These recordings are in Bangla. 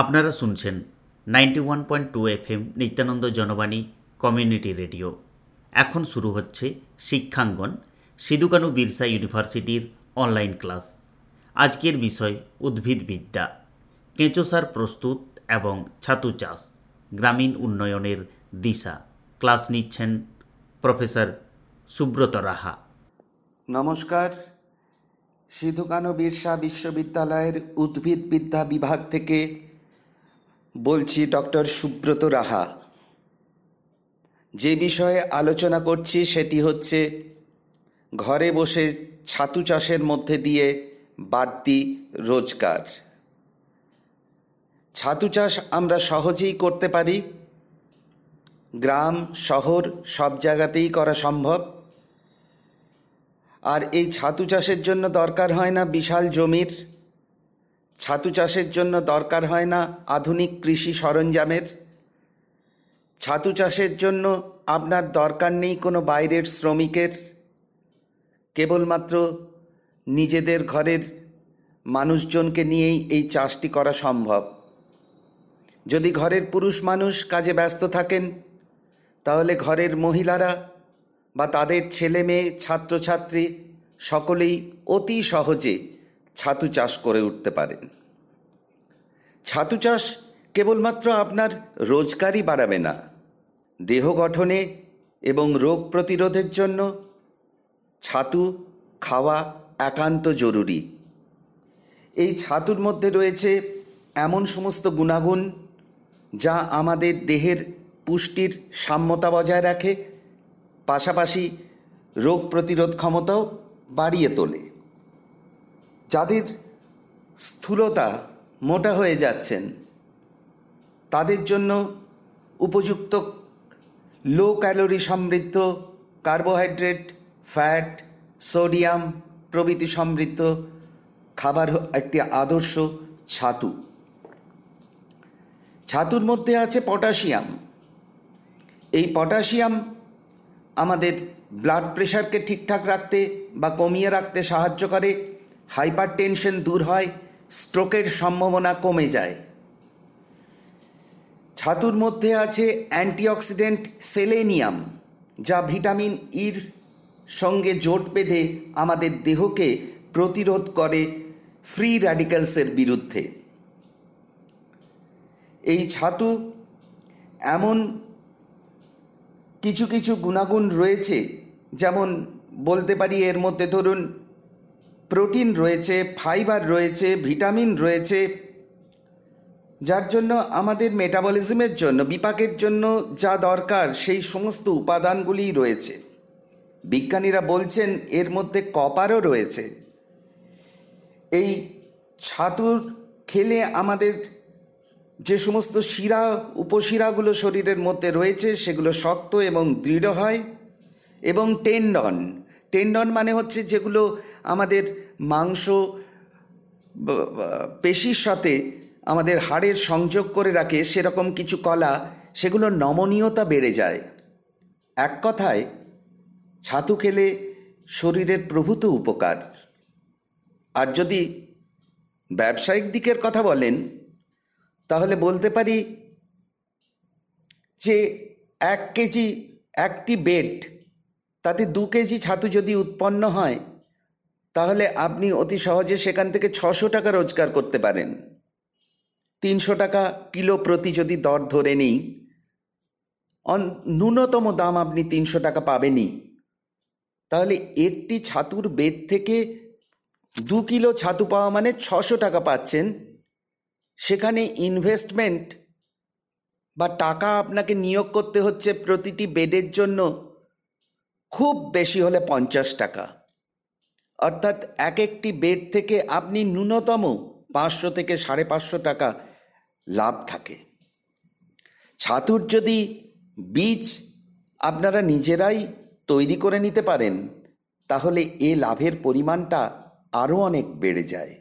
আপনারা শুনছেন ninety one point two F M Nityananda Janabani community radio. এখন শুরু হচ্ছে শিক্ষাঙ্গন, সিধুকানু বিরসা ইউনিভার্সিটির অনলাইন ক্লাস। আজকের বিষয় উদ্ভিদবিদ্যা। কেঁচো সার প্রস্তুত এবং ছাতু চাষ গ্রামীণ উন্নয়নের দিশা। ক্লাস নিচ্ছেন প্রফেসর সুব্রত রাহা। নমস্কার। সিধু কানু বিরসা বিশ্ববিদ্যালয়ের উদ্ভিদবিদ্যা বিভাগ থেকে বলছি ডক্টর সুব্রত রাহা। যে বিষয়ে আলোচনা করছি সেটি হচ্ছে, ঘরে বসে ছাতু চাষের মধ্যে দিয়ে বাড়তি রোজগার। ছাতু চাষ আমরা সহজেই করতে পারি। গ্রাম, শহর, সব জায়গাতেই করা সম্ভব। আর এই ছাতু চাষের জন্য দরকার হয় না বিশাল জমির। ছাতু চাষের জন্য দরকার হয় না আধুনিক কৃষি সরঞ্জামের। ছাতু চাষের জন্য আপনার দরকার নেই কোনো বাইরের শ্রমিকের। কেবলমাত্র নিজেদের ঘরের মানুষজনকে নিয়েই এই চাষটি করা সম্ভব। যদি ঘরের পুরুষ মানুষ কাজে ব্যস্ত থাকেন, তাহলে ঘরের মহিলারা বা তাদের ছেলে মেয়ে, ছাত্রছাত্রী সকলেই অতি সহজে ছাতু চাষ করে উঠতে পারেন ছাতু চাষ কেবলমাত্র আপনার রোজগারই বাড়াবে না। দেহ গঠনে এবং রোগ প্রতিরোধের জন্য ছাতু খাওয়া একান্ত জরুরি। এই ছাতুর মধ্যে রয়েছে এমন সমস্ত গুণাগুণ যা আমাদের দেহের পুষ্টির সাম্যতা বজায় রাখে, পাশাপাশি রোগ প্রতিরোধ ক্ষমতাও বাড়িয়ে তোলে। যাদের স্থূলতা মোটা হয়ে যাচ্ছেন, তাদের জন্য উপযুক্ত লো ক্যালোরি সমৃদ্ধ কার্বোহাইড্রেট ফ্যাট সোডিয়াম প্রভৃতি সমৃদ্ধ খাবার একটি আদর্শ ছাতু। ছাতুর মধ্যে আছে পটাশিয়াম এই পটাশিয়াম আমাদের ব্লাড প্রেশারকে ঠিকঠাক রাখতে বা কমিয়ে রাখতে সাহায্য করে। হাইপার টেনশন দূর হয়, স্ট্রোকের সম্ভাবনা কমে যায়। ছাতুর মধ্যে আছে অ্যান্টিঅক্সিডেন্ট সেলেনিয়াম, যা ভিটামিন ইর সঙ্গে জোট বেঁধে আমাদের দেহকে প্রতিরোধ করে ফ্রি র্যাডিক্যালসের বিরুদ্ধে। এই ছাতু এমন কিছু কিছু গুণাগুণ রয়েছে, যেমন বলতে পারি এর মধ্যে ধরুন প্রোটিন রয়েছে, ফাইবার রয়েছে, ভিটামিন রয়েছে, যার জন্য আমাদের মেটাবলিজমের জন্য, বিপাকের জন্য যা দরকার, সেই সমস্ত উপাদানগুলি রয়েছে। বিজ্ঞানীরা বলছেন এর মধ্যে কপারও রয়েছে। এই ছাতুর খেলে আমাদের যে সমস্ত শিরা, উপশিরাগুলো শরীরের মধ্যে রয়েছে, সেগুলো শক্ত এবং দৃঢ় হয় এবং টেন্ডন। টেন্ডন মানে হচ্ছে যেগুলো আমাদের মাংস পেশির সাথে আমাদের হাড়ের সংযোগ করে রাখে সেরকম কিছু কলা, সেগুলো নমনীয়তা বেড়ে যায়। এক কথায়, ছাতু খেলে শরীরের প্রভূত উপকার। আর যদি ব্যবসায়িক দিকের কথা বলেন, তাহলে বলতে পারি যে এক কেজি একটি বেড, তাতে দু কেজি ছাতু যদি উৎপন্ন হয় তাহলে আপনি অতি সহজে সেখান থেকে ছশো টাকা রোজগার করতে পারেন। তিনশো টাকা কিলো প্রতি যদি দর ধরে নিই ন্যূনতম দাম আপনি তিনশো টাকা পাবেনই। তাহলে একটি ছাতুর বেড থেকে দু কিলো ছাতু পাওয়া মানে ছশো টাকা পাচ্ছেন। সেখানে ইনভেস্টমেন্ট বা টাকা আপনাকে নিয়োগ করতে হচ্ছে প্রতিটি বেডের জন্য খুব বেশি হলে পঞ্চাশ টাকা। অর্থাৎ এক একটি বেড থেকে আপনি ন্যূনতম পাঁচশো থেকে সাড়ে পাঁচশো টাকা লাভ থাকে। ছাতুর যদি বীজ আপনারা নিজেরাই তৈরি করে নিতে পারেন, তাহলে এ লাভের পরিমাণটা আরও অনেক বেড়ে যায়।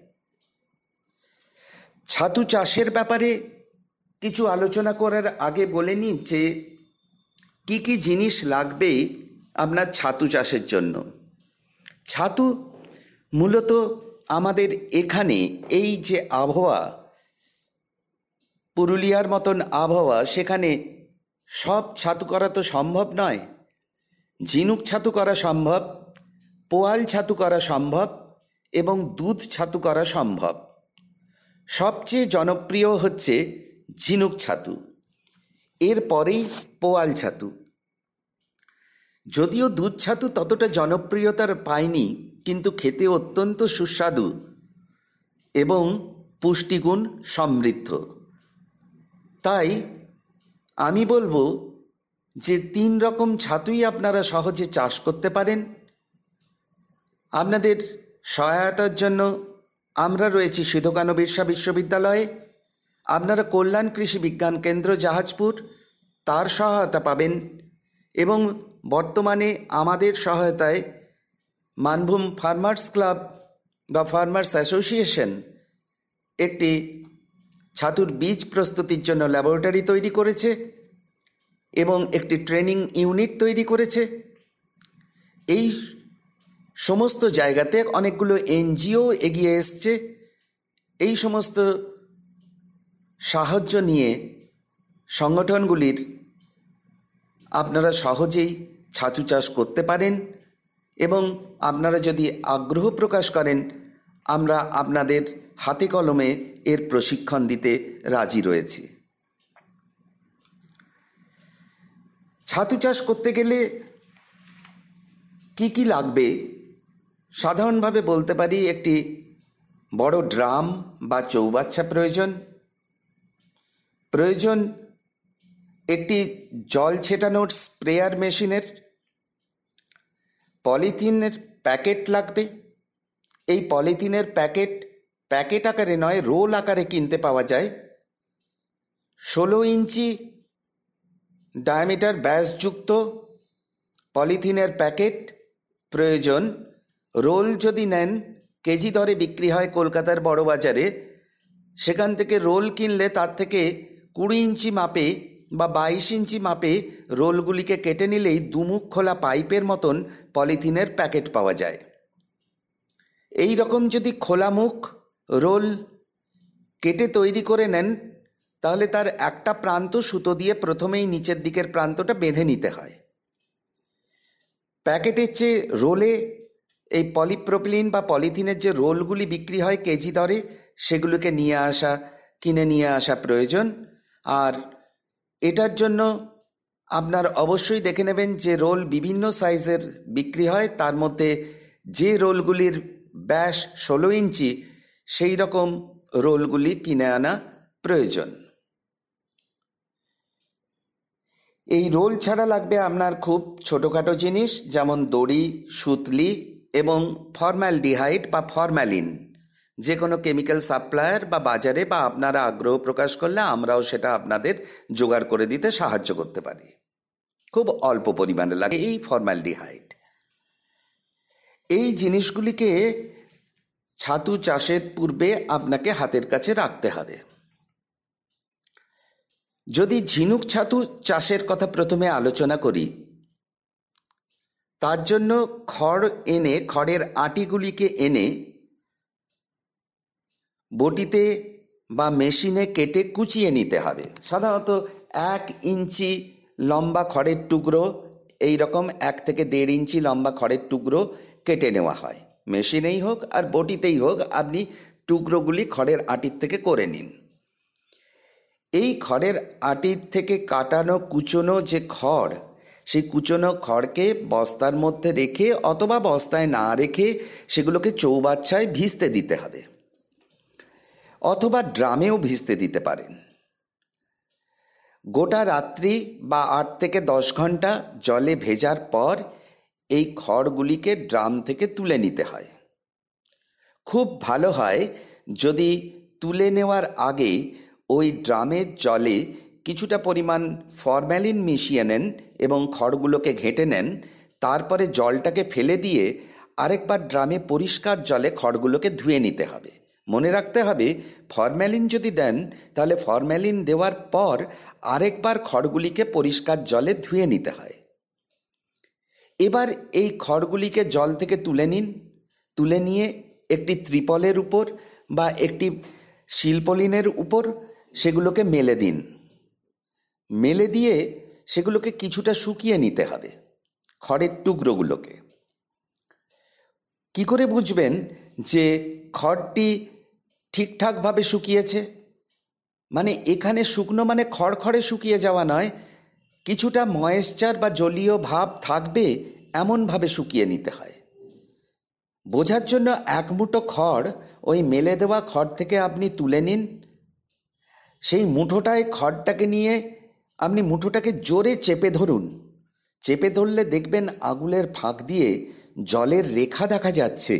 ছাতু চাষের ব্যাপারে কিছু আলোচনা করার আগে বলে নিই যে, কী কী জিনিস লাগবে আপনার ছাতু চাষের জন্য? ছাতু মূলত আমাদের এখানে এই যে আবহাওয়া, পুরুলিয়ার মতন আবহাওয়া, সেখানে সব ছাতু করা তো সম্ভব নয়। ঝিনুক ছাতু করা সম্ভব, পোয়াল ছাতু করা সম্ভব এবং দুধ ছাতু করা সম্ভব। সবচেয়ে জনপ্রিয় হচ্ছে ঝিনুক ছাতু। এরপরেই পোয়াল ছাতু। যদিও দুধ ছাতু ততটা জনপ্রিয়তার পায়নি, কিন্তু খেতে অত্যন্ত সুস্বাদু এবং পুষ্টিগুণ সমৃদ্ধ। তাই আমি বলব যে তিন রকম ছাতুই আপনারা সহজে চাষ করতে পারেন। আপনাদের সহায়তার জন্য আমরা রয়েছি সিধুকানু বিরসা বিশ্ববিদ্যালয়ে। আপনারা কল্যাণ কৃষি বিজ্ঞান কেন্দ্র জাহাজপুর, তার সহায়তা পাবেন এবং বর্তমানে আমাদের সহায়তায় মানভূম ফার্মার্স ক্লাব বা ফার্মার্স অ্যাসোসিয়েশন একটি ছাতুর বীজ প্রস্তুতির জন্য ল্যাবরেটরি তৈরি করেছে এবং একটি ট্রেনিং ইউনিট তৈরি করেছে। এই সমস্ত জায়গাতে অনেকগুলো এনজিও এগিয়ে এসছে। এই সমস্ত সাহায্য নিয়ে সংগঠনগুলির আপনারা সহজেই ছাতু চাষ করতে পারেন এবং আপনারা যদি আগ্রহ প্রকাশ করেন, আমরা আপনাদের হাতে কলমে এর প্রশিক্ষণ দিতে রাজি রয়েছি। ছাতু চাষ করতে গেলে কি কি লাগবে? সাধারণভাবে বলতে পারি একটি বড় ড্রাম বা চৌবাচ্চা প্রয়োজন। প্রয়োজন একটি জল ছেটানোর স্প্রেয়ার মেশিনের পলিথিনের প্যাকেট লাগবে। এই পলিথিনের প্যাকেট প্যাকেট আকারে নয়, রোল আকারে কিনতে পাওয়া যায়। ষোলো ইঞ্চি ডায়ামিটার ব্যাসযুক্ত পলিথিনের প্যাকেট প্রয়োজন। রোল যদি নেন, কেজি দরে বিক্রি হয় কলকাতার বড় বাজারে। সেখান থেকে রোল কিনলে তার থেকে কুড়ি ইঞ্চি মাপে বা বাইশ ইঞ্চি মাপে রোলগুলিকে কেটে নিলেই দুমুখ খোলা পাইপের মতন পলিথিনের প্যাকেট পাওয়া যায়। এই রকম যদি খোলা মুখ, রোল কেটে তৈরি করে নেন, তাহলে তার একটা প্রান্ত সুতো দিয়ে প্রথমেই নিচের দিকের প্রান্তটা বেঁধে নিতে হয়। প্যাকেটের চেয়ে রোলে এই পলিপ্রোপিলিন বা পলিথিনের যে রোলগুলি বিক্রি হয় কেজি দরে, সেগুলোকে নিয়ে আসা, কিনে নিয়ে আসা প্রয়োজন। আর এটার জন্য আপনার অবশ্যই দেখে নেবেন যে রোল বিভিন্ন সাইজের বিক্রি হয়। তার মধ্যে যে রোলগুলির ব্যাস ষোলো ইঞ্চি, সেই রকম রোলগুলি কিনে আনা প্রয়োজন। এই রোল ছাড়া লাগবে আপনার খুব ছোটোখাটো জিনিস, যেমন দড়ি, সুতলি এবং ফর্ম্যালডিহাইড বা ফরম্যালিন। যে কোনো কেমিক্যাল সাপ্লায়ার বা বাজারে বা আপনারা আগ্রহ প্রকাশ করলে আমরাও সেটা আপনাদের জোগাড় করে দিতে সাহায্য করতে পারি। খুব অল্প পরিমাণে লাগে এই ফর্ম্যালডিহাইড এই জিনিসগুলিকে ছাতু চাষের পূর্বে আপনাকে হাতের কাছে রাখতে হবে। যদি ঝিনুক ছাতু চাষের কথা প্রথমে আলোচনা করি, তার জন্য খড় এনে, খড়ের আটিগুলিকে এনে বটিতে বা মেশিনে কেটে কুচিয়ে নিতে হবে। সাধারণত এক ইঞ্চি লম্বা খড়ের টুকরো এই রকম এক থেকে দেড় ইঞ্চি লম্বা খড়ের টুকরো কেটে নেওয়া হয়। মেশিনেই হোক আর বটিতেই হোক, আপনি টুকরোগুলি খড়ের আটির থেকে করে নিন। এই খড়ের আটির থেকে কাটানো কুচনো যে খড়, সেই কুচনো খড়কে বস্তার মধ্যে রেখে অথবা বস্তায় না রেখে সেগুলোকে চৌবাচ্চায় ভিজতে দিতে হবে। অথবা ড্রামেও ভিজতে দিতে পারেন। গোটা রাত্রি বা আট থেকে দশ ঘণ্টা জলে ভেজার পর এই খড়গুলিকে ড্রাম থেকে তুলে নিতে হয়। খুব ভালো হয় যদি তুলে নেওয়ার আগে ওই ড্রামের জলে কিছুটা পরিমাণ ফরম্যালিন মিশিয়ে নেন এবং খড়গুলোকে ঘেঁটে নেন, তারপরে জলটাকে ফেলে দিয়ে আরেকবার ড্রামে পরিষ্কার জলে খড়গুলোকে ধুয়ে নিতে হবে। মনে রাখতে হবে, ফরম্যালিন যদি দেন, তাহলে ফরম্যালিন দেওয়ার পর আরেকবার খড়গুলিকে পরিষ্কার জলে ধুয়ে নিতে হয়। এবার এই খড়গুলিকে জল থেকে তুলে নিন। তুলে নিয়ে একটি ত্রিপলের উপর বা একটি শিল্পলিনের উপর সেগুলোকে মেলে দিন। মেলে দিয়ে সেগুলোকে কিছুটা শুকিয়ে নিতে হবে, খড়ের টুকরোগুলোকে। কি করে বুঝবেন যে খড়টি ঠিকঠাকভাবে শুকিয়েছে? মানে এখানে শুকনো মানে খড়খড়ে শুকিয়ে যাওয়া নয়, কিছুটা ময়েশ্চার বা জলীয় ভাব থাকবে এমনভাবে শুকিয়ে নিতে হয়। বোঝার জন্য এক মুঠো খড় ওই মেলে দেওয়া খড় থেকে আপনি তুলে নিন। সেই মুঠোটায় খড়টাকে নিয়ে আপনি মুঠোটাকে জোরে চেপে ধরুন। চেপে ধরলে দেখবেন আগুলের ফাঁক দিয়ে জলের রেখা দেখা যাচ্ছে।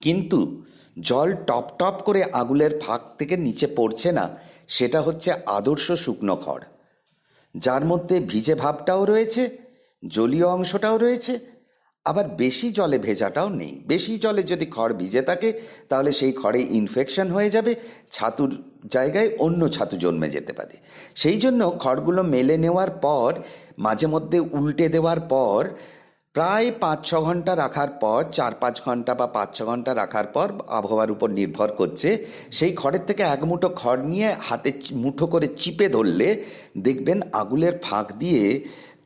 কিন্তু জল টপ টপ করে আগুলের ফাঁক থেকে নিচে পড়ছে না, সেটা হচ্ছে আদর্শ শুকনো খড়। যার মধ্যে ভিজে ভাবটাও রয়েছে, জলীয় অংশটাও রয়েছে, আবার বেশি জলে ভেজাটাও নেই। বেশি জলে যদি খড় ভিজে থাকে, তাহলে সেই খড়ে ইনফেকশন হয়ে যাবে, ছাতুর জায়গায় অন্য ছাতু জন্মে যেতে পারে। সেই জন্য খড়গুলো মেলে নেওয়ার পর, মাঝে মধ্যে উল্টে দেওয়ার পর প্রায় পাঁচ, ছ ঘণ্টা রাখার পর, চার, পাঁচ ঘণ্টা বা পাঁচ, ছ ঘণ্টা রাখার পর আবহাওয়ার উপর নির্ভর করছে। সেই খড়ের থেকে এক মুঠো খড় নিয়ে হাতে মুঠো করে চিপে ধরলে দেখবেন আগুলের ফাঁক দিয়ে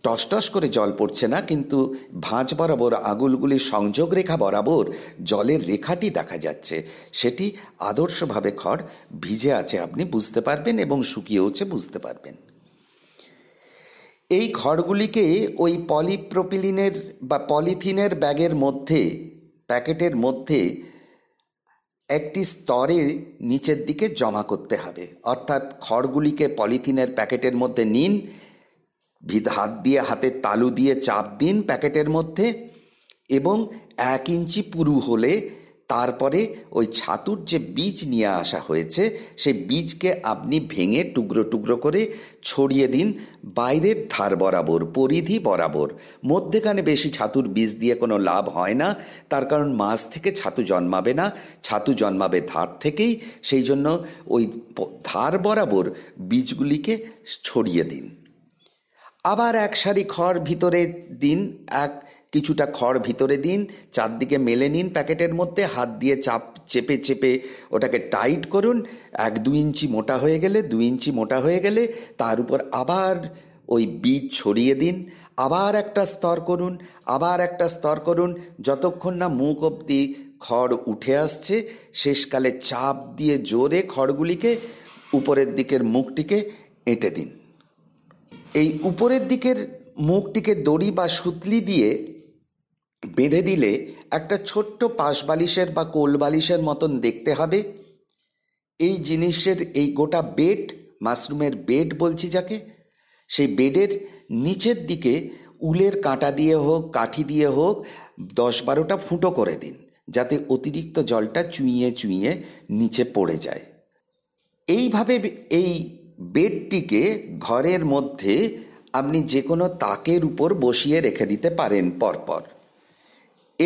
টসটস করে জল পড়ছে না, কিন্তু ভাঁজ বরাবর আগুলগুলির সংযোগ রেখা বরাবর জলের রেখাটি দেখা যাচ্ছে। সেটি আদর্শভাবে খড় ভিজে আছে, আপনি বুঝতে পারবেন এবং শুকিয়েওছে, বুঝতে পারবেন। এই খড়গুলিকে ওই পলিপ্রোপিলিনের বা পলিথিনের ব্যাগের মধ্যে, প্যাকেটের মধ্যে একটি স্তরে নিচের দিকে জমা করতে হবে। অর্থাৎ খড়গুলিকে পলিথিনের প্যাকেটের মধ্যে নিন, ভিত, হাত দিয়ে হাতের তালু দিয়ে চাপ দিন প্যাকেটের মধ্যে এবং এক ইঞ্চি পুরু হলে তারপরে ওই ছাতুর যে বীজ নিয়ে আসা হয়েছে, সেই বীজকে আপনি ভেঙে টুকরো টুকরো করে ছড়িয়ে দিন, বাইরের ধার বরাবর, পরিধি বরাবর। মধ্যেখানে বেশি ছাতুর বীজ দিয়ে কোনো লাভ হয় না, তার কারণ মাছ থেকে ছাতু জন্মাবে না, ছাতু জন্মাবে ধার থেকেই, সেই জন্য ওই ধার বরাবর বীজগুলিকে ছড়িয়ে দিন। আবার এক সারি খড় ভিতরে দিন, এক কিছুটা খড় ভিতরে দিন, চারদিকে মেলে নিন প্যাকেটের মধ্যে, হাত দিয়ে চাপ, চেপে চেপে ওটাকে টাইট করুন। এক দু ইঞ্চি মোটা হয়ে গেলে দু ইঞ্চি মোটা হয়ে গেলে তার উপর আবার ওই বীজ ছড়িয়ে দিন। আবার একটা স্তর করুন, আবার একটা স্তর করুন। যতক্ষণ না মুখ অব্দি খড় উঠে আসছে, শেষকালে চাপ দিয়ে জোরে খড়গুলিকে উপরের দিকের মুখটিকে এঁটে দিন। এই উপরের দিকের মুখটিকে দড়ি বা সুতলি দিয়ে বেঁধে দিলে একটা ছোট্ট পাশ বালিশের বা কোল বালিশের মতন দেখতে হবে। এই জিনিসের এই গোটা বেড, মাশরুমের বেড বলছি যাকে, সেই বেডের নিচের দিকে উলের কাঁটা দিয়ে হোক, কাঠি দিয়ে হোক, দশ বারোটা ফুটো করে দিন, যাতে অতিরিক্ত জলটা চুইয়ে চুইয়ে নিচে পড়ে যায়। এইভাবে এই বেডটিকে ঘরের মধ্যে আপনি যে কোনো তাকের উপর বসিয়ে রেখে দিতে পারেন পরপর।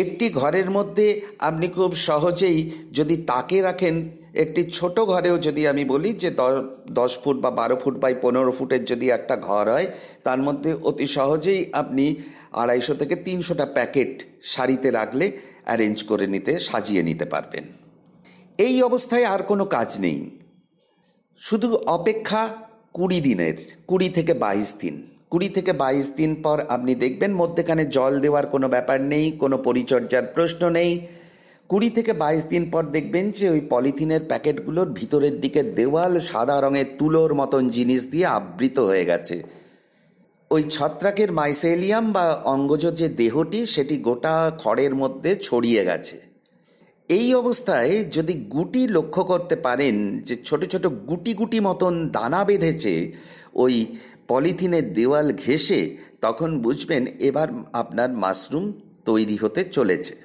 একটি ঘরের মধ্যে আপনি খুব সহজেই যদি তাকে রাখেন, একটি ছোট ঘরেও যদি আমি বলি যে দশ ফুট বা বারো ফুট বাই পনেরো ফুটের যদি একটা ঘর হয়, তার মধ্যে অতি সহজেই আপনি আড়াইশো থেকে তিনশোটা প্যাকেট সারিতে রাখলে অ্যারেঞ্জ করে নিতে, সাজিয়ে নিতে পারবেন। এই অবস্থায় আর কোনো কাজ নেই। শুধু অপেক্ষা কুড়ি দিনের, কুড়ি থেকে বাইশ দিন। কুড়ি থেকে বাইশ দিন পর আপনি দেখবেন মধ্যেখানে জল দেওয়ার কোনো ব্যাপার নেই, কোনো পরিচর্যার প্রশ্ন নেই। কুড়ি থেকে বাইশ দিন পর দেখবেন যে ওই পলিথিনের প্যাকেটগুলোর ভিতরের দিকে দেওয়াল সাদা রঙের তুলোর মতন জিনিস দিয়ে আবৃত হয়ে গেছে। ওই ছত্রাকের মাইসেলিয়াম বা অঙ্গজ যে দেহটি, সেটি গোটা খড়ের মধ্যে ছড়িয়ে গেছে। এই অবস্থায় যদি গুটি লক্ষ্য করতে পারেন যে ছোট ছোট গুটি গুটি মতন দানা বেঁধেছে, ওই পলিথিনের দেওয়াল ঘেঁষে তখন বুঝবেন এবার আপনার মাশরুম তৈরি হতে চলেছে।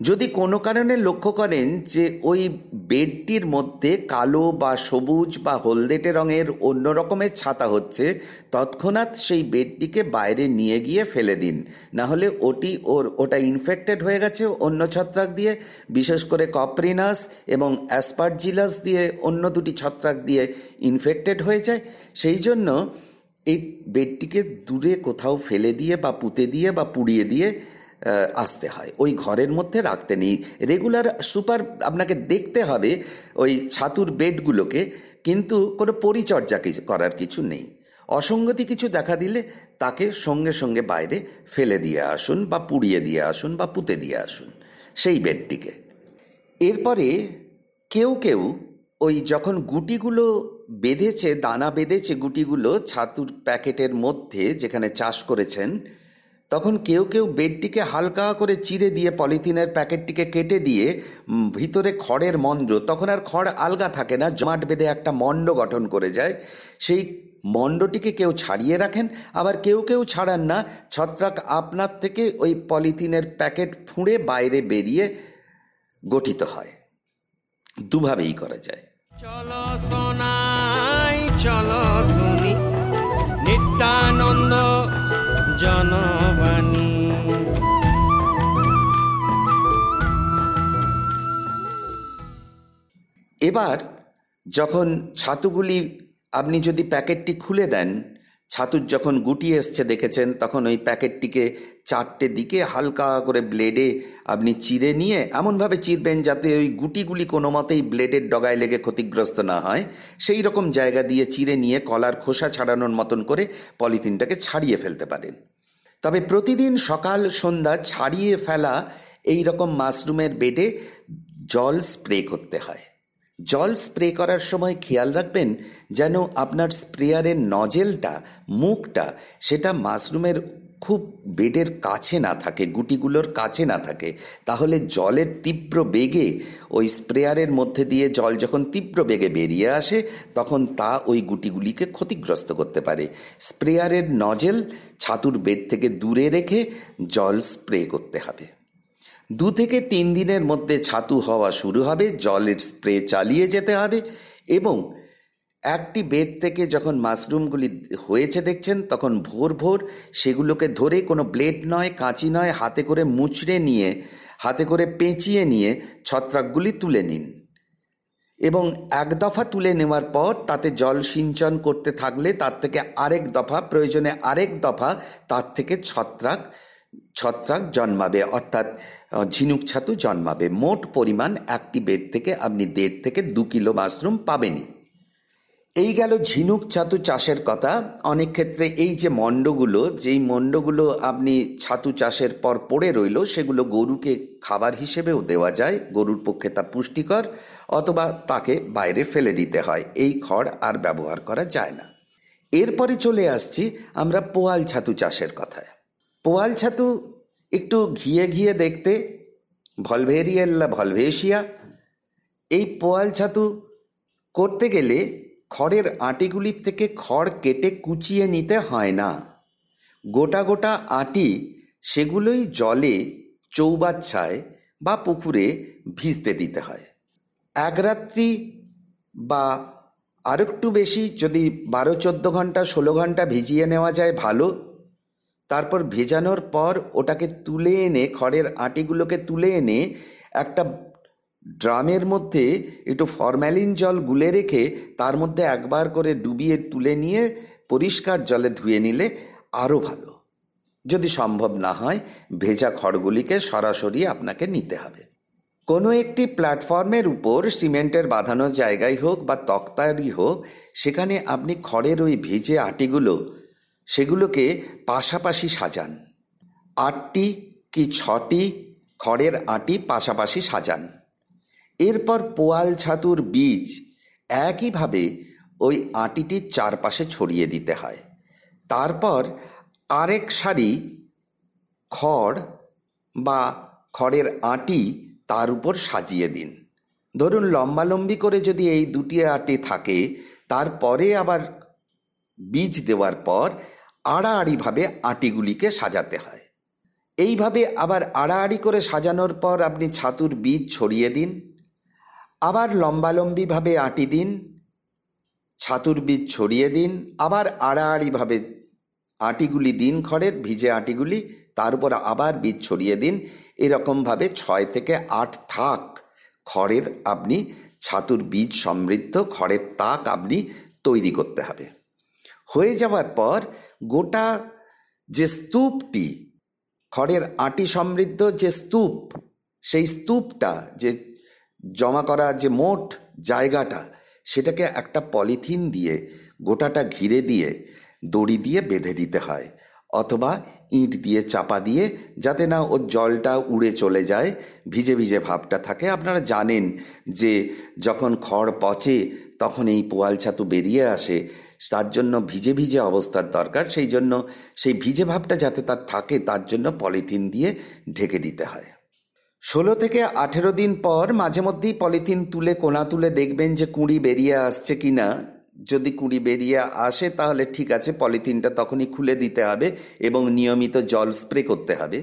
যদি কোনো কারণে লক্ষ্য করেন যে ওই বেডটির মধ্যে কালো বা সবুজ বা হলদেটে রঙের অন্য রকমের ছাতা হচ্ছে, তৎক্ষণাৎ সেই বেডটিকে বাইরে নিয়ে গিয়ে ফেলে দিন। না হলে ওটি ওর, ওটা ইনফেক্টেড হয়ে গেছে অন্য ছত্রাক দিয়ে, বিশেষ করে কপ্রিনাস এবং অ্যাসপারজিলাস দিয়ে অন্য দুটি ছত্রাক দিয়ে ইনফেক্টেড হয়ে যায়। সেই জন্য এই বেডটিকে দূরে কোথাও ফেলে দিয়ে বা পুঁতে দিয়ে বা পুড়িয়ে দিয়ে আসতে হয়। ওই ঘরের মধ্যে রাখতে নেই। রেগুলার সুপার, আপনাকে দেখতে হবে ওই ছাতুর বেডগুলোকে, কিন্তু কোনো পরিচর্যা কিছু করার কিছু নেই। অসঙ্গতি কিছু দেখা দিলে তাকে সঙ্গে সঙ্গে বাইরে ফেলে দিয়ে আসুন বা পুড়িয়ে দিয়ে আসুন বা পুঁতে দিয়ে আসুন সেই বেডটিকে। এরপরে কেউ কেউ ওই যখন গুটিগুলো বেঁধেছে, দানা বেঁধেছে গুটিগুলো ছাতুর প্যাকেটের মধ্যে যেখানে চাষ করেছেন। তখন কেউ কেউ বেডটিকে হালকা করে চিরে দিয়ে পলিথিনের প্যাকেটটিকে কেটে দিয়ে ভিতরে খড়ের মন্ড তখন আর খড় আলগা থাকে না, জমাট বেঁধে একটা মণ্ড গঠন করে যায়। সেই মণ্ডটিকে কেউ ছাড়িয়ে রাখেন, আবার কেউ কেউ ছাড়ান না। ছত্রাক আপনার থেকে ওই পলিথিনের প্যাকেট ফুঁড়ে বাইরে বেরিয়ে গঠিত হয়। দুভাবেই করা যায়। চলো সোনাই চলো শুনি নিত্যানন্দ জনবাণী। এবার যখন ছাতুগুলি আপনি যদি প্যাকেটটি খুলে দেন ছাতুর যখন গুটি এসছে দেখেছেন, তখন ওই প্যাকেটটিকে চারটে দিকে হালকা করে ব্লেডে আপনি চিরে নিয়ে, এমনভাবে চিরবেন যাতে ওই গুটিগুলি কোনো মতেই ব্লেডের ডগায় লেগে ক্ষতিগ্রস্ত না হয়। সেই রকম জায়গা দিয়ে চিরে নিয়ে কলার খোসা ছাড়ানোর মতন করে পলিথিনটাকে ছাড়িয়ে ফেলতে পারেন। তবে প্রতিদিন সকাল, সন্ধ্যা ছাড়িয়ে ফেলা এই রকম মাশরুমের বেডে জল স্প্রে করতে হয়। জল স্প্রে করার সময় খেয়াল রাখবেন যেন আপনার স্প্রেয়ারের নজেলটা, মুখটা সেটা মাশরুমের খুব বেডের কাছে না থাকে, গুটিগুলোর কাছে না থাকে। তাহলে জলের তীব্র বেগে, ওই স্প্রেয়ারের মধ্যে দিয়ে জল যখন তীব্র বেগে বেরিয়ে আসে, তখন তা ওই গুটিগুলিকে ক্ষতিগ্রস্ত করতে পারে। স্প্রেয়ারের নজেল ছাতুর বেড থেকে দূরে রেখে জল স্প্রে করতে হবে। দু থেকে তিন দিনের মধ্যে ছাতু হওয়া শুরু হবে, জলের স্প্রে চালিয়ে যেতে হবে এবং একটি বেড থেকে যখন মাশরুমগুলি হয়েছে দেখছেন, তখন ভোর ভোর সেগুলোকে ধরে কোনো ব্লেড নয়, কাঁচি নয়, হাতে করে মুচড়ে নিয়ে, হাতে করে পেঁচিয়ে নিয়ে ছত্রাকগুলি তুলে নিন এবং এক দফা তুলে নেওয়ার পর তাতে জল সিঞ্চন করতে থাকলে তার থেকে আরেক দফা, প্রয়োজনে আরেক দফা তার থেকে ছত্রাক ছত্রাক জন্মাবে, অর্থাৎ ঝিনুক ছাতু জন্মাবে। মোট পরিমাণ একটি বেড থেকে আপনি দেড় থেকে দু কিলো মাশরুম পাবেনই। এই গেল ঝিনুক ছাতু চাষের কথা। অনেক ক্ষেত্রে এই যে মণ্ডগুলো, যেই মণ্ডগুলো আপনি ছাতু চাষের পর পড়ে রইল, সেগুলো গরুকে খাবার হিসেবেও দেওয়া যায়। গরুর পক্ষে তা পুষ্টিকর, অথবা তাকে বাইরে ফেলে দিতে হয়। এই খড় আর ব্যবহার করা যায় না। এরপরে চলে আসছি আমরা পোয়াল ছাতু চাষের কথায়। পোয়াল ছাতু একটু ঘিয়ে ঘিয়ে দেখতে ভলভেরিয়েল্লা ভলভেশিয়া। এই পোয়াল ছাতু করতে গেলে খড়ের আটিগুলির থেকে খড় কেটে কুচিয়ে নিতে হয় না। গোটা গোটা আটি সেগুলোই জলে, চৌবাচ্ছায় বা পুকুরে ভিজতে দিতে হয়। এক রাত্রি বা আর একটু বেশি যদি বারো চোদ্দ ঘণ্টা, ষোলো ঘণ্টা ভিজিয়ে নেওয়া যায় ভালো। তারপর ভেজানোর পর ওটাকে তুলে এনে, খড়ের আটিগুলোকে তুলে এনে একটা ড্রামের মধ্যে একটু ফরম্যালিন জল গুলে রেখে তার মধ্যে একবার করে ডুবিয়ে তুলে নিয়ে পরিষ্কার জলে ধুয়ে নিলে আরও ভালো। যদি সম্ভব না হয়, ভেজা খড়গুলিকে সরাসরি আপনাকে নিতে হবে। কোনো একটি প্ল্যাটফর্মের উপর সিমেন্টের বাঁধানো জায়গায় হোক বা তক্তারই হোক, সেখানে আপনি খড়ের ওই ভেজে আটিগুলো সেগুলোকে পাশাপাশি সাজান। আটটি কি ছটি খড়ের আটি পাশাপাশি সাজান। এরপর পোয়াল ছাতুর বীজ একইভাবে ওই আটিটির চারপাশে ছড়িয়ে দিতে হয়। তারপর আরেক সারি খড় বা খড়ের আটি তার উপর সাজিয়ে দিন। ধরুন লম্বালম্বি করে যদি এই দুটি আটি থাকে, তারপরে আবার বীজ দেওয়ার পর আড়াআড়িভাবে আটিগুলিকে সাজাতে হয়। এইভাবে আবার আড়াআড়ি করে সাজানোর পর আপনি ছাতুর বীজ ছড়িয়ে দিন, আবার লম্বালম্বিভাবে আটি দিন, ছাতুর বীজ ছড়িয়ে দিন, আবার আড়াআড়িভাবে আটিগুলি দিন খড়ের ভিজে আটিগুলি, তার উপর আবার বীজ ছড়িয়ে দিন। এরকমভাবে ছয় থেকে আট থাক খড়ের আপনি ছাতুর বীজ সমৃদ্ধ খড়ের তাক আপনি তৈরি করতে হবে। হয়ে যাওয়ার পর গোটা যে স্তূপটি, খড়ের আটি সমৃদ্ধ যে স্তূপ, সেই স্তূপটা, যে জমা করা যে মোট জায়গাটা, সেটাকে একটা পলিথিন দিয়ে গোটাটা ঘিরে দিয়ে দড়ি দিয়ে বেঁধে দিতে হয় অথবা ইট দিয়ে চাপা দিয়ে যাতে না ওর জলটা উড়ে চলে যায়, ভিজে ভিজে ভাবটা থাকে। আপনারা জানেন যে যখন খড় পচে, তখন এই পোয়াল ছাতু বেরিয়ে আসে তার জন্য ভিজে ভিজে অবস্থার দরকার। সেই জন্য, সেই ভিজে ভাবটা যাতে তার থাকে, তার জন্য পলিথিন দিয়ে ঢেকে দিতে হয়। ষোলো থেকে আঠেরো দিন পর মাঝে মধ্যেই পলিথিন তুলে, কোনা তুলে দেখবেন যে কুঁড়ি বেরিয়ে আসছে কি না। যদি কুঁড়ি বেরিয়ে আসে তাহলে ঠিক আছে, পলিথিনটা তখনই খুলে দিতে হবে এবং নিয়মিত জল স্প্রে করতে হবে।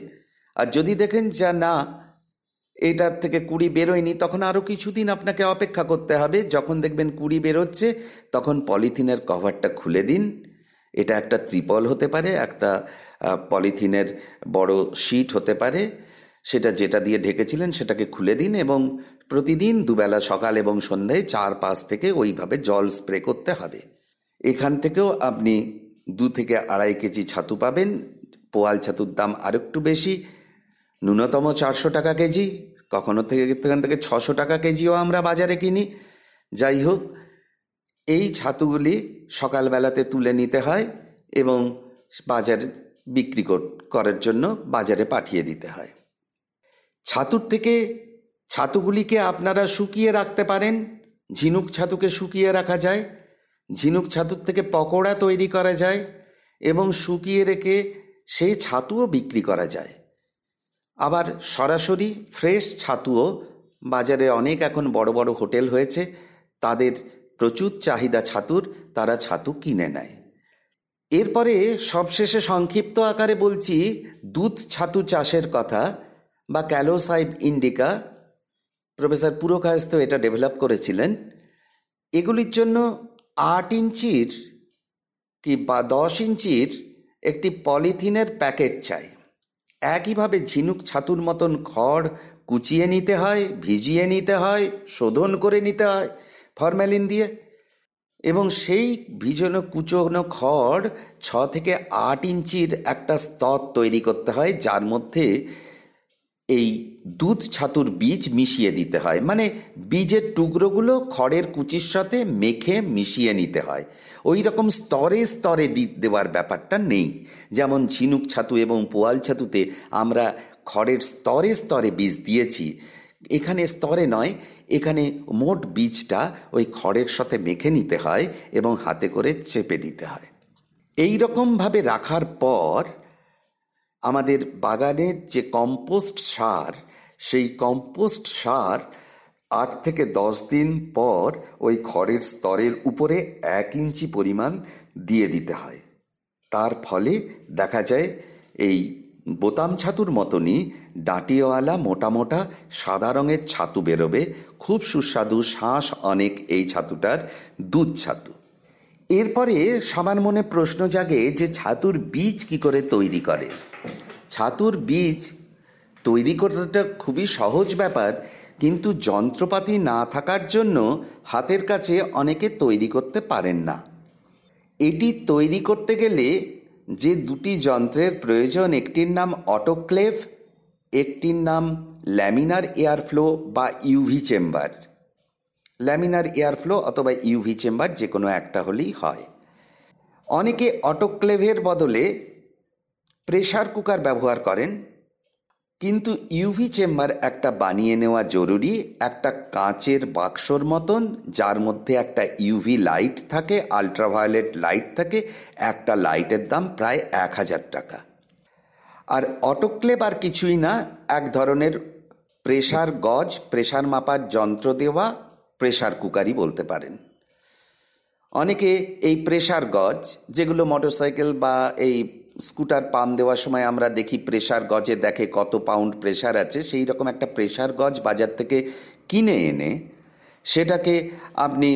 আর যদি দেখেন যা না এটার থেকে কুড়ি বেরোয়নি, তখন আরও কিছুদিন আপনাকে অপেক্ষা করতে হবে। যখন দেখবেন কুড়ি বেরোচ্ছে, তখন পলিথিনের কভারটা খুলে দিন। এটা একটা ত্রিপল হতে পারে, একটা পলিথিনের বড় শিট হতে পারে। সেটা যেটা দিয়ে ঢেকেছিলেন সেটাকে খুলে দিন এবং প্রতিদিন দুবেলা সকাল এবং সন্ধ্যায় চার, পাঁচ থেকে ওইভাবে জল স্প্রে করতে হবে। এখান থেকেও আপনি দু থেকে আড়াই কেজি ছাতু পাবেন। পোয়াল ছাতুর দাম আরেকটু বেশি ন্যূনতম চারশো টাকা কেজি, কখনো থেকে এখান থেকে ছশো টাকা কেজিও আমরা বাজারে কিনি। যাই হোক, এই ছাতুগুলি সকালবেলাতে তুলে নিতে হয় এবং বাজারে বিক্রি করার জন্য বাজারে পাঠিয়ে দিতে হয়। ছাতুর থেকে ছাতুগুলিকে আপনারা শুকিয়ে রাখতে পারেন। ঝিনুক ছাতুকে শুকিয়ে রাখা যায়। ঝিনুক ছাতুর থেকে পকোড়া তৈরি করা যায় এবং শুকিয়ে রেখে সেই ছাতুও বিক্রি করা যায়। আবার সরাসরি ফ্রেশ ছাতুও বাজারে অনেক এখন বড় বড় হোটেল হয়েছে, তাদের প্রচুর চাহিদা ছাতুর, তারা ছাতু কিনে নেয়। এরপরে সবশেষে সংক্ষিপ্ত আকারে বলছি, দুধ ছাতু চাষের কথা বা ক্যালোসাইব ইন্ডিকা। প্রফেসর পুরকায়স্ত এটা ডেভেলপ করেছিলেন। এগুলির জন্য আট ইঞ্চির কি বা দশ ইঞ্চির একটি পলিথিনের প্যাকেট চাই। একইভাবে ঝিনুক ছাতুর মতন খড় কুচিয়ে নিতে হয়, ভিজিয়ে নিতে হয়, শোধন করে নিতে হয়, ফরম্যালিন দিয়ে। এবং সেই ভিজনো কুচনো খড় ছ থেকে আট ইঞ্চির একটা স্তর তৈরি করতে হয়, যার মধ্যে এই দুধ ছাতুর বীজ মিশিয়ে দিতে হয়। মানে বীজের টুকরোগুলো খড়ের কুচির সাথে মেখে মিশিয়ে নিতে হয়। ওই রকম স্তরে স্তরে দেওয়ার ব্যাপারটা নেই। যেমন ঝিনুক ছাতু এবং পোয়াল ছাতুতে আমরা খড়ের স্তরে স্তরে বীজ দিয়েছি। এখানে স্তরে নয়, এখানে মোট বীজটা ওই খড়ের সাথে মেখে নিতে হয় এবং হাতে করে চেপে দিতে হয়। এই রকমভাবে রাখার পর আমাদের বাগানের যে কম্পোস্ট সার, সেই কম্পোস্ট সার আট থেকে দশ দিন পর ওই খড়ের স্তরের উপরে এক ইঞ্চি পরিমাণ দিয়ে দিতে হয়। তার ফলে দেখা যায় এই বোতাম ছাতুর মতনই ডাঁটিওয়ালা মোটা মোটা সাদা রঙের ছাতু বেরোবে। খুব সুস্বাদু শ্বাস অনেক এই ছাতুটার দুধ ছাতু। এরপরে সবার মনে প্রশ্ন জাগে যে ছাতুর বীজ কি করে তৈরি করে? ছাতুর বীজ তৈরি করাটা খুবই সহজ ব্যাপার, কিন্তু যন্ত্রপাতি না থাকার জন্য হাতের কাছে অনেকে তৈরি করতে পারেন না। এটি তৈরি করতে গেলে যে দুটি যন্ত্রের প্রয়োজন, একটির নাম অটোক্লেভ, একটির নাম ল্যামিনার এয়ারফ্লো বা ইউভি চেম্বার। ল্যামিনার এয়ারফ্লো অথবা ইউভি চেম্বার যে কোনো একটা হলেই হয়। অনেকে অটোক্লেভের বদলে প্রেশার কুকার ব্যবহার করেন, কিন্তু ইউভি চেম্বার একটা বানিয়ে নেওয়া জরুরি একটা কাঁচের বাক্সর মতন, যার মধ্যে একটা ইউভি লাইট থাকে, আলট্রাভায়োলেট লাইট থাকে, একটা লাইটের দাম প্রায় এক হাজার টাকা। আর অটোক্লেভ আর কিছুই না, এক ধরনের প্রেশার গজ প্রেশার মাপার যন্ত্র দেওয়া প্রেশার কুকারই বলতে পারেন। অনেকে এই প্রেশার গজ, যেগুলো মোটরসাইকেল বা এই স্কুটার পাম দেওয়ার সময় আমরা দেখি প্রেশার গজে দেখে কত পাউন্ড প্রেশার আছে। সেই রকম একটা প্রেশার গজ বাজার থেকে কিনে এনে সেটাকে আপনি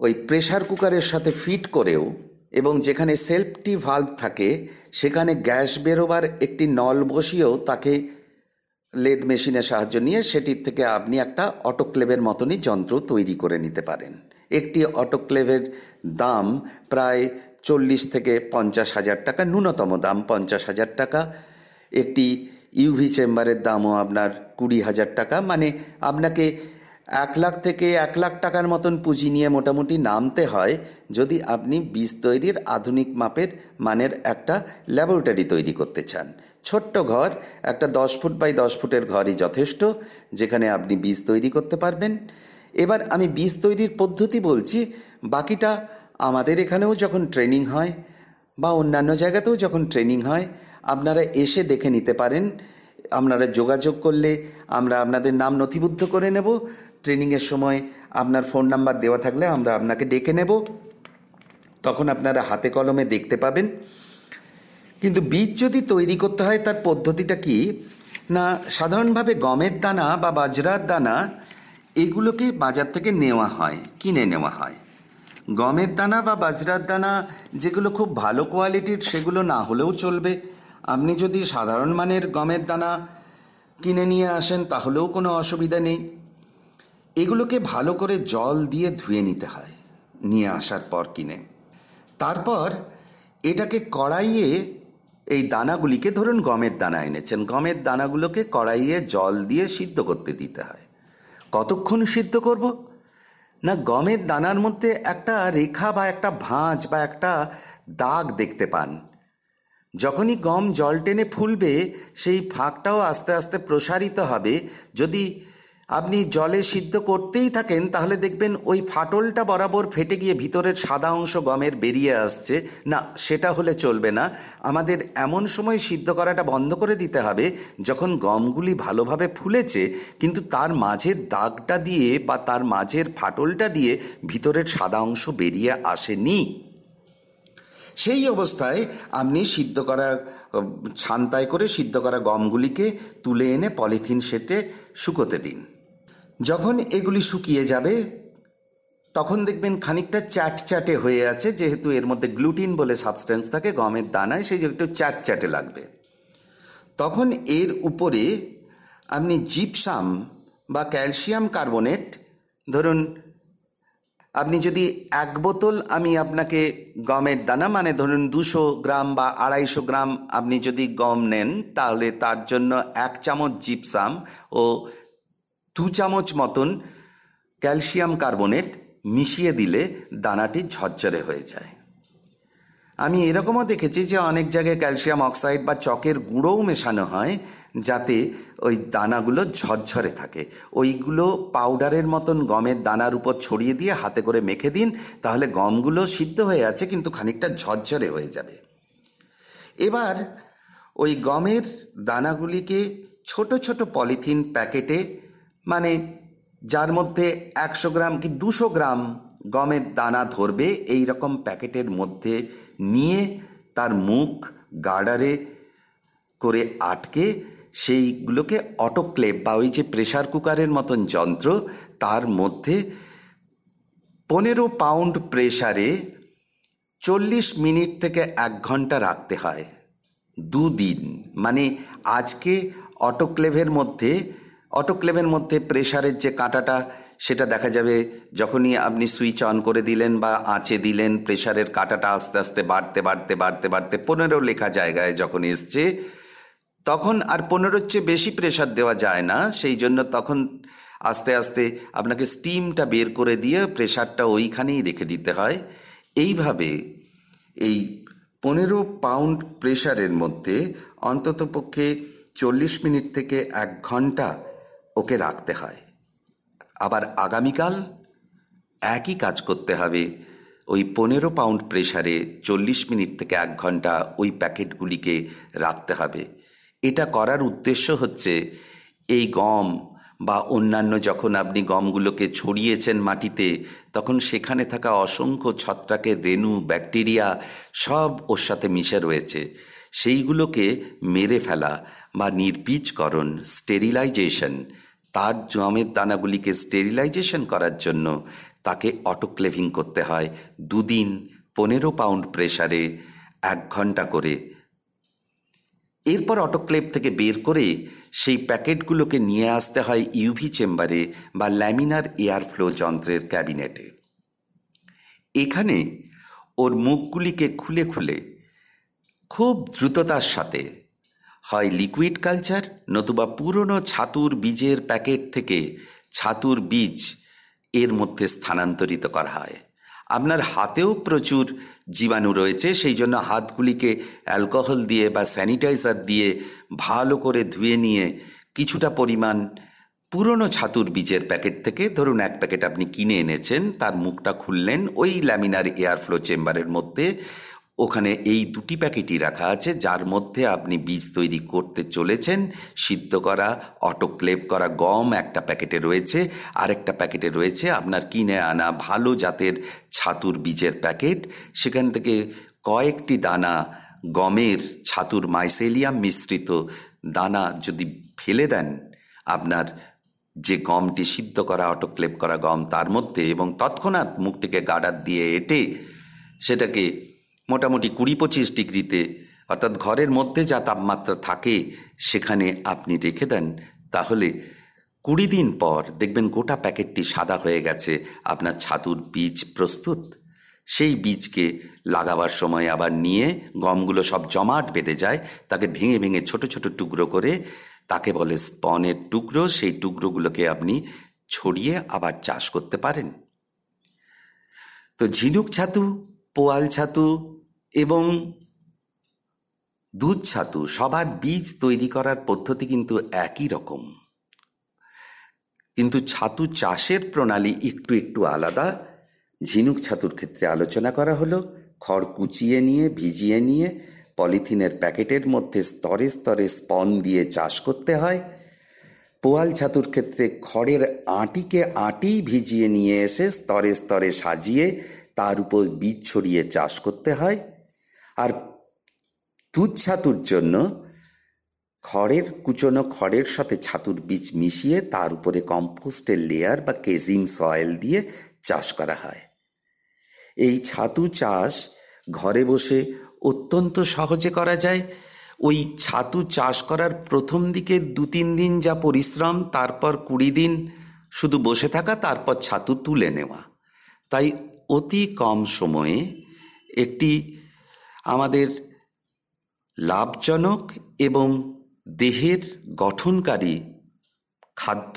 ওই প্রেশার কুকারের সাথে ফিট করেও এবং যেখানে সেলফটি ভাল্ভ থাকে, সেখানে গ্যাস বেরোবার একটি নল বসিয়েও তাকে লেদ মেশিনের সাহায্য নিয়ে সেটির থেকে আপনি একটা অটোক্লেভের মতনই যন্ত্র তৈরি করে নিতে পারেন। একটি অটোক্লেভের দাম প্রায় চল্লিশ থেকে পঞ্চাশ হাজার টাকা, ন্যূনতম দাম পঞ্চাশ হাজার টাকা। একটি ইউভি চেম্বারের দামও আপনার কুড়ি হাজার টাকা। মানে আপনাকে এক লাখ থেকে এক লাখ টাকার মতন পুঁজি নিয়ে মোটামুটি নামতে হয় যদি আপনি বীজ তৈরির আধুনিক মাপের মানের একটা ল্যাবরেটরি তৈরি করতে চান। ছোট্ট ঘর, একটা দশ ফুট বাই দশ ফুটের ঘরই যথেষ্ট, যেখানে আপনি বীজ তৈরি করতে পারবেন। এবার আমি বীজ তৈরির পদ্ধতি বলছি, বাকিটা আমাদের এখানেও যখন ট্রেনিং হয় বা অন্যান্য জায়গাতেও যখন ট্রেনিং হয়, আপনারা এসে দেখে নিতে পারেন। আপনারা যোগাযোগ করলে আমরা আপনাদের নাম নথিবদ্ধ করে নেব। ট্রেনিংয়ের সময় আপনার ফোন নাম্বার দেওয়া থাকলে আমরা আপনাকে ডেকে নেব। তখন আপনারা হাতে কলমে দেখতে পাবেন। কিন্তু বীজ যদি তৈরি করতে হয়, তার পদ্ধতিটা কি? না, সাধারণভাবে গমের দানা বা বাজরার দানা, এগুলোকে বাজার থেকে নেওয়া হয়, কিনে নেওয়া হয়। গমের দানা বা বাজরার দানা যেগুলো খুব ভালো কোয়ালিটির, সেগুলো না হলেও চলবে। আপনি যদি সাধারণ মানের গমের দানা কিনে নিয়ে আসেন, তাহলেও কোনো অসুবিধা নেই। এগুলোকে ভালো করে জল দিয়ে ধুয়ে নিতে হয়, নিয়ে আসার পর কিনে। তারপর এটাকে কড়াইয়ে এই দানাগুলিকে ধরুন গমের দানা এনেছেন, গমের দানাগুলোকে কড়াইয়ে জল দিয়ে সিদ্ধ করতে দিতে হয়। কতক্ষণ সিদ্ধ করব? না গমের দানার মধ্যে একটা রেখা বা একটা ভাঁজ বা একটা দাগ দেখতে পান। যখনই গম জল টেনে ফুলবে, সেই ফাঁকটাও আস্তে আস্তে প্রসারিত হবে। যদি আপনি জলে সিদ্ধ করতেই থাকেন, তাহলে দেখবেন ওই ফাটলটা বরাবর ফেটে গিয়ে ভিতরের সাদা অংশ গমের বেরিয়ে আসছে। না, সেটা হলে চলবে না। আমাদের এমন সময় সিদ্ধ করাটা বন্ধ করে দিতে হবে, যখন গমগুলি ভালোভাবে ফুলেছে, কিন্তু তার মাঝের দাগটা দিয়ে বা তার মাঝের ফাটলটা দিয়ে ভিতরের সাদা অংশ বেরিয়ে আসেনি। সেই অবস্থায় আপনি সিদ্ধ করা ছান্তায় করে সিদ্ধ করা গমগুলিকে তুলে এনে পলিথিন সেটে শুকোতে দিন। যখন এগুলি শুকিয়ে যাবে, তখন দেখবেন খানিকটা চ্যাট চ্যাটে হয়ে আছে, যেহেতু এর মধ্যে গ্লুটিন বলে সাবস্টেন্স থাকে, গমের দানায়, সেই একটু চ্যাট চ্যাটে লাগবে। তখন এর উপরে আপনি জিপসাম বা ক্যালসিয়াম কার্বনেট ধরুন, আপনি যদি এক বোতল আমি আপনাকে গমের দানা মানে ধরুন দুশো গ্রাম বা আড়াইশো গ্রাম আপনি যদি গম নেন, তাহলে তার জন্য এক চামচ জিপসাম ও দু চামচ মতন ক্যালসিয়াম কার্বনেট মিশিয়ে দিলে দানাটি ঝরঝরে হয়ে যায়। আমি এরকমও দেখেছি যে অনেক জায়গায় ক্যালসিয়াম অক্সাইড বা চকের গুঁড়োও মেশানো হয়, যাতে ওই দানাগুলো ঝরঝরে থাকে। ওইগুলো পাউডারের মতন গমের দানার উপর ছড়িয়ে দিয়ে হাতে করে মেখে দিন, তাহলে গমগুলো সিদ্ধ হয়ে আছে, কিন্তু খানিকটা ঝরঝরে হয়ে যাবে। এবার ওই গমের দানাগুলিকে ছোট ছোট পলিথিন প্যাকেটে মানে যার মধ্যে একশো গ্রাম কি দুশো গ্রাম গমের দানা ধরবে, এই রকম প্যাকেটের মধ্যে নিয়ে তার মুখ গার্ডারে করে আটকে সেইগুলোকে অটোক্লেভ বা ওই যে প্রেশার কুকারের মতন যন্ত্র তার মধ্যে পনেরো পাউন্ড প্রেশারে চল্লিশ মিনিট থেকে এক ঘণ্টা রাখতে হয়, দুদিন। মানে আজকে অটোক্লেভের মধ্যে অটোক্লেভের মধ্যে প্রেশারের যে কাঁটাটা, সেটা দেখা যাবে যখনই আপনি সুইচ অন করে দিলেন বা আঁচে দিলেন প্রেশারের কাঁটাটা আস্তে আস্তে বাড়তে বাড়তে বাড়তে বাড়তে পনেরো লেখা জায়গায় যখন এসছে, তখন আর পনেরোর চেয়ে বেশি প্রেশার দেওয়া যায় না। সেই জন্য তখন আস্তে আস্তে আপনাকে স্টিমটা বের করে দিয়ে প্রেশারটা ওইখানেই রেখে দিতে হয়। এইভাবে এই পনেরো পাউন্ড প্রেশারের মধ্যে অন্ততপক্ষে চল্লিশ মিনিট থেকে এক ঘণ্টা ওকে রাখতে হয়। আবার আগামীকাল একই কাজ করতে হবে। ওই পনেরো পাউন্ড প্রেশারে চল্লিশ মিনিট থেকে এক ঘণ্টা ওই প্যাকেটগুলিকে রাখতে হবে। এটা করার উদ্দেশ্য হচ্ছে এই গম বা অন্যান্য যখন আপনি গমগুলোকে ছড়িয়েছেন মাটিতে, তখন সেখানে থাকা অসংখ্য ছত্রাকের রেণু, ব্যাকটেরিয়া সব ওর সাথে মিশে রয়েছে। সেইগুলোকে মেরে ফেলা বা নির্বীজকরণ, স্টেরিলাইজেশন তার জমের দানাগুলিকে স্টেরিলাইজেশন করার জন্য তাকে অটোক্লেভিং করতে হয় দুদিন পনেরো পাউন্ড প্রেসারে এক ঘণ্টা করে। এরপর অটোক্লেভ থেকে বের করে সেই প্যাকেটগুলোকে নিয়ে আসতে হয় ইউভি চেম্বারে বা ল্যামিনার এয়ার ফ্লো যন্ত্রের ক্যাবিনেটে এখানে ওর মুখগুলিকে খুলে খুলে খুব দ্রুততার সাথে হয় লিকুইড কালচার নতুবা পুরনো ছাতুর বীজের প্যাকেট থেকে ছাতুর বীজ এর মধ্যে স্থানান্তরিত করা হয়। আপনার হাতেও প্রচুর জীবাণু রয়েছে, সেই জন্য হাতগুলিকে অ্যালকোহল দিয়ে বা স্যানিটাইজার দিয়ে ভালো করে ধুয়ে নিয়ে কিছুটা পরিমাণ পুরনো ছাতুর বীজের প্যাকেট থেকে, ধরুন এক প্যাকেট আপনি কিনে এনেছেন, তার মুখটা খুললেন, ওই ল্যামিনার এয়ারফ্লো চেম্বারের মধ্যে ওখানে এই দুটি প্যাকেটই রাখা আছে, যার মধ্যে আপনি বীজ তৈরি করতে চলেছেন, সিদ্ধ করা, অটোক্লেভ করা গম একটা প্যাকেটে রয়েছে, আরেকটা প্যাকেটে রয়েছে আপনার কিনে আনা ভালো জাতের ছাতুর বীজের প্যাকেট। সেখান থেকে কয়েকটি দানা, গমের ছাতুর মাইসেলিয়াম মিশ্রিত দানা যদি ফেলে দেন, আপনার যে গমটি সিদ্ধ করা, অটোক্লেভ করা গম তার মধ্যে এবং তৎক্ষণাৎ মুখটিকে গার্ডার দিয়ে এটে সেটাকে মোটামুটি কুড়ি পঁচিশ ডিগ্রিতে, অর্থাৎ ঘরের মধ্যে যা তাপমাত্রা থাকে সেখানে আপনি রেখে দেন। তাহলে কুড়ি দিন পর দেখবেন গোটা প্যাকেটটি সাদা হয়ে গেছে, আপনার ছাতুর বীজ প্রস্তুত। সেই বীজকে লাগাবার সময় আবার নিয়ে গমগুলো সব জমাট বেঁধে যায়, তাকে ভেঙে ভেঙে ছোট ছোট টুকরো করে তাকে বলে স্পনের টুকরো, সেই টুকরোগুলোকে আপনি ছড়িয়ে আবার চাষ করতে পারেন। তো ঝিনুক ছাতু, পোয়াল ছাতু এবং দুধ ছাতু, সবার বীজ তৈরি করার পদ্ধতি কিন্তু একই রকম। কিন্তু ছাতু চাষের প্রণালী একটু একটু আলাদা। ঝিনুক ছাতুর ক্ষেত্রে আলোচনা করা হলো, খড় কুচিয়ে নিয়ে, ভিজিয়ে নিয়ে, পলিথিনের প্যাকেটের মধ্যে স্তরে স্তরে স্পন দিয়ে চাষ করতে হয়। পোয়াল ছাতুর ক্ষেত্রে খড়ের আটিকে আটি ভিজিয়ে নিয়ে এসে স্তরে স্তরে সাজিয়ে তার উপর বীজ ছড়িয়ে চাষ করতে হয়। আর দুধ ছাতুর জন্য খড়ের, কুচনো খড়ের সাথে ছাতুর বীজ মিশিয়ে তার উপরে কম্পোস্টের লেয়ার বা কেজিং সয়েল দিয়ে চাষ করা হয়। এই ছাতু চাষ ঘরে বসে অত্যন্ত সহজে করা যায়। ওই ছাতু চাষ করার প্রথম দিকে দু তিন দিন যা পরিশ্রম, তারপর কুড়ি দিন শুধু বসে থাকা, তারপর ছাতু তুলে নেওয়া। তাই অতি কম সময়ে একটি আমাদের লাভজনক এবং দেহের গঠনকারী খাদ্য,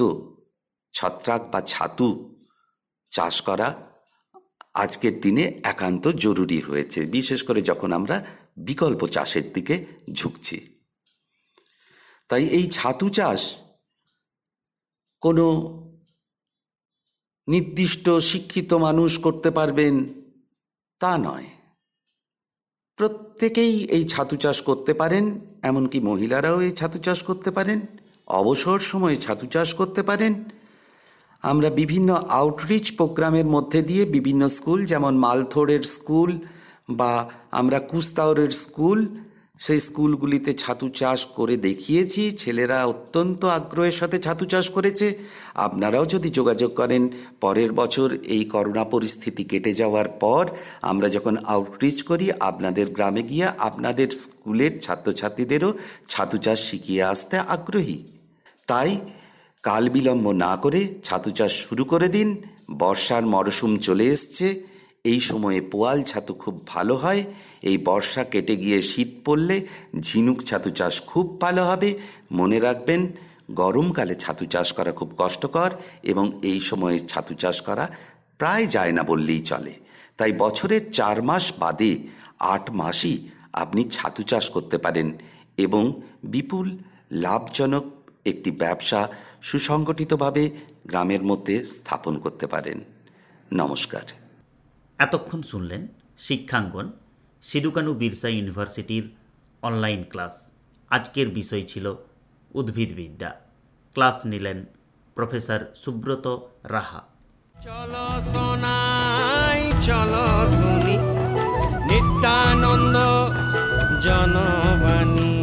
ছত্রাক বা ছাতু চাষ করা আজকের দিনে একান্ত জরুরি হয়েছে, বিশেষ করে যখন আমরা বিকল্প চাষের দিকে ঝুঁকছি। তাই এই ছাতু চাষ কোনো নির্দিষ্ট শিক্ষিত মানুষ করতে পারবেন তা নয়। প্রত্যেকেই এই ছাতু চাষ করতে পারেন, এমনকি মহিলারাও এই ছাতু চাষ করতে পারেন, অবসর সময়ে ছাতু চাষ করতে পারেন। আমরা বিভিন্ন আউটরিচ প্রোগ্রামের মধ্যে দিয়ে বিভিন্ন স্কুল, যেমন মালথোড়ের স্কুল বা আমরা কুস্তাওরের স্কুল সেই স্কুলগুলিতে ছাতু চাষ করে দেখিয়েছি, ছেলেরা অত্যন্ত আগ্রহের সাথে ছাতু চাষ করেছে। আপনারাও যদি যোগাযোগ করেন, পরের বছর এই করোনা পরিস্থিতি কেটে যাওয়ার পর আমরা যখন আউটরিচ করি, আপনাদের গ্রামে গিয়ে আপনাদের স্কুলের ছাত্রছাত্রীদেরও ছাতু চাষ শিখিয়ে আসতে আগ্রহী। তাই কাল বিলম্ব না করে ছাতু চাষ শুরু করে দিন। বর্ষার মরশুম চলে এসছে। এই সময়ে পোয়াল ছাতু খুব ভালো হয়, এই বর্ষা কেটে গিয়ে শীত পড়লে ঝিনুক ছাতু চাষ খুব ভালো হবে। মনে রাখবেন, গরমকালে ছাতু চাষ করা খুব কষ্টকর এবং এই সময়ে ছাতু চাষ করা প্রায় যায় না বললেই চলে। তাই বছরের চার মাস বাদে আট মাসই আপনি ছাতু চাষ করতে পারেন এবং বিপুল লাভজনক একটি ব্যবসা সুসংগঠিতভাবে গ্রামের মধ্যে স্থাপন করতে পারেন। নমস্কার। এতক্ষণ শুনলেন শিক্ষাঙ্গন, সিধুকানু বিরসা ইউনিভার্সিটির অনলাইন ক্লাস। আজকের বিষয় ছিল উদ্ভিদবিদ্যা ক্লাস নিলেন প্রফেসর সুব্রত রাহা। চল সোনাই, চল শুনি নিত্যানন্দ জনবাণী।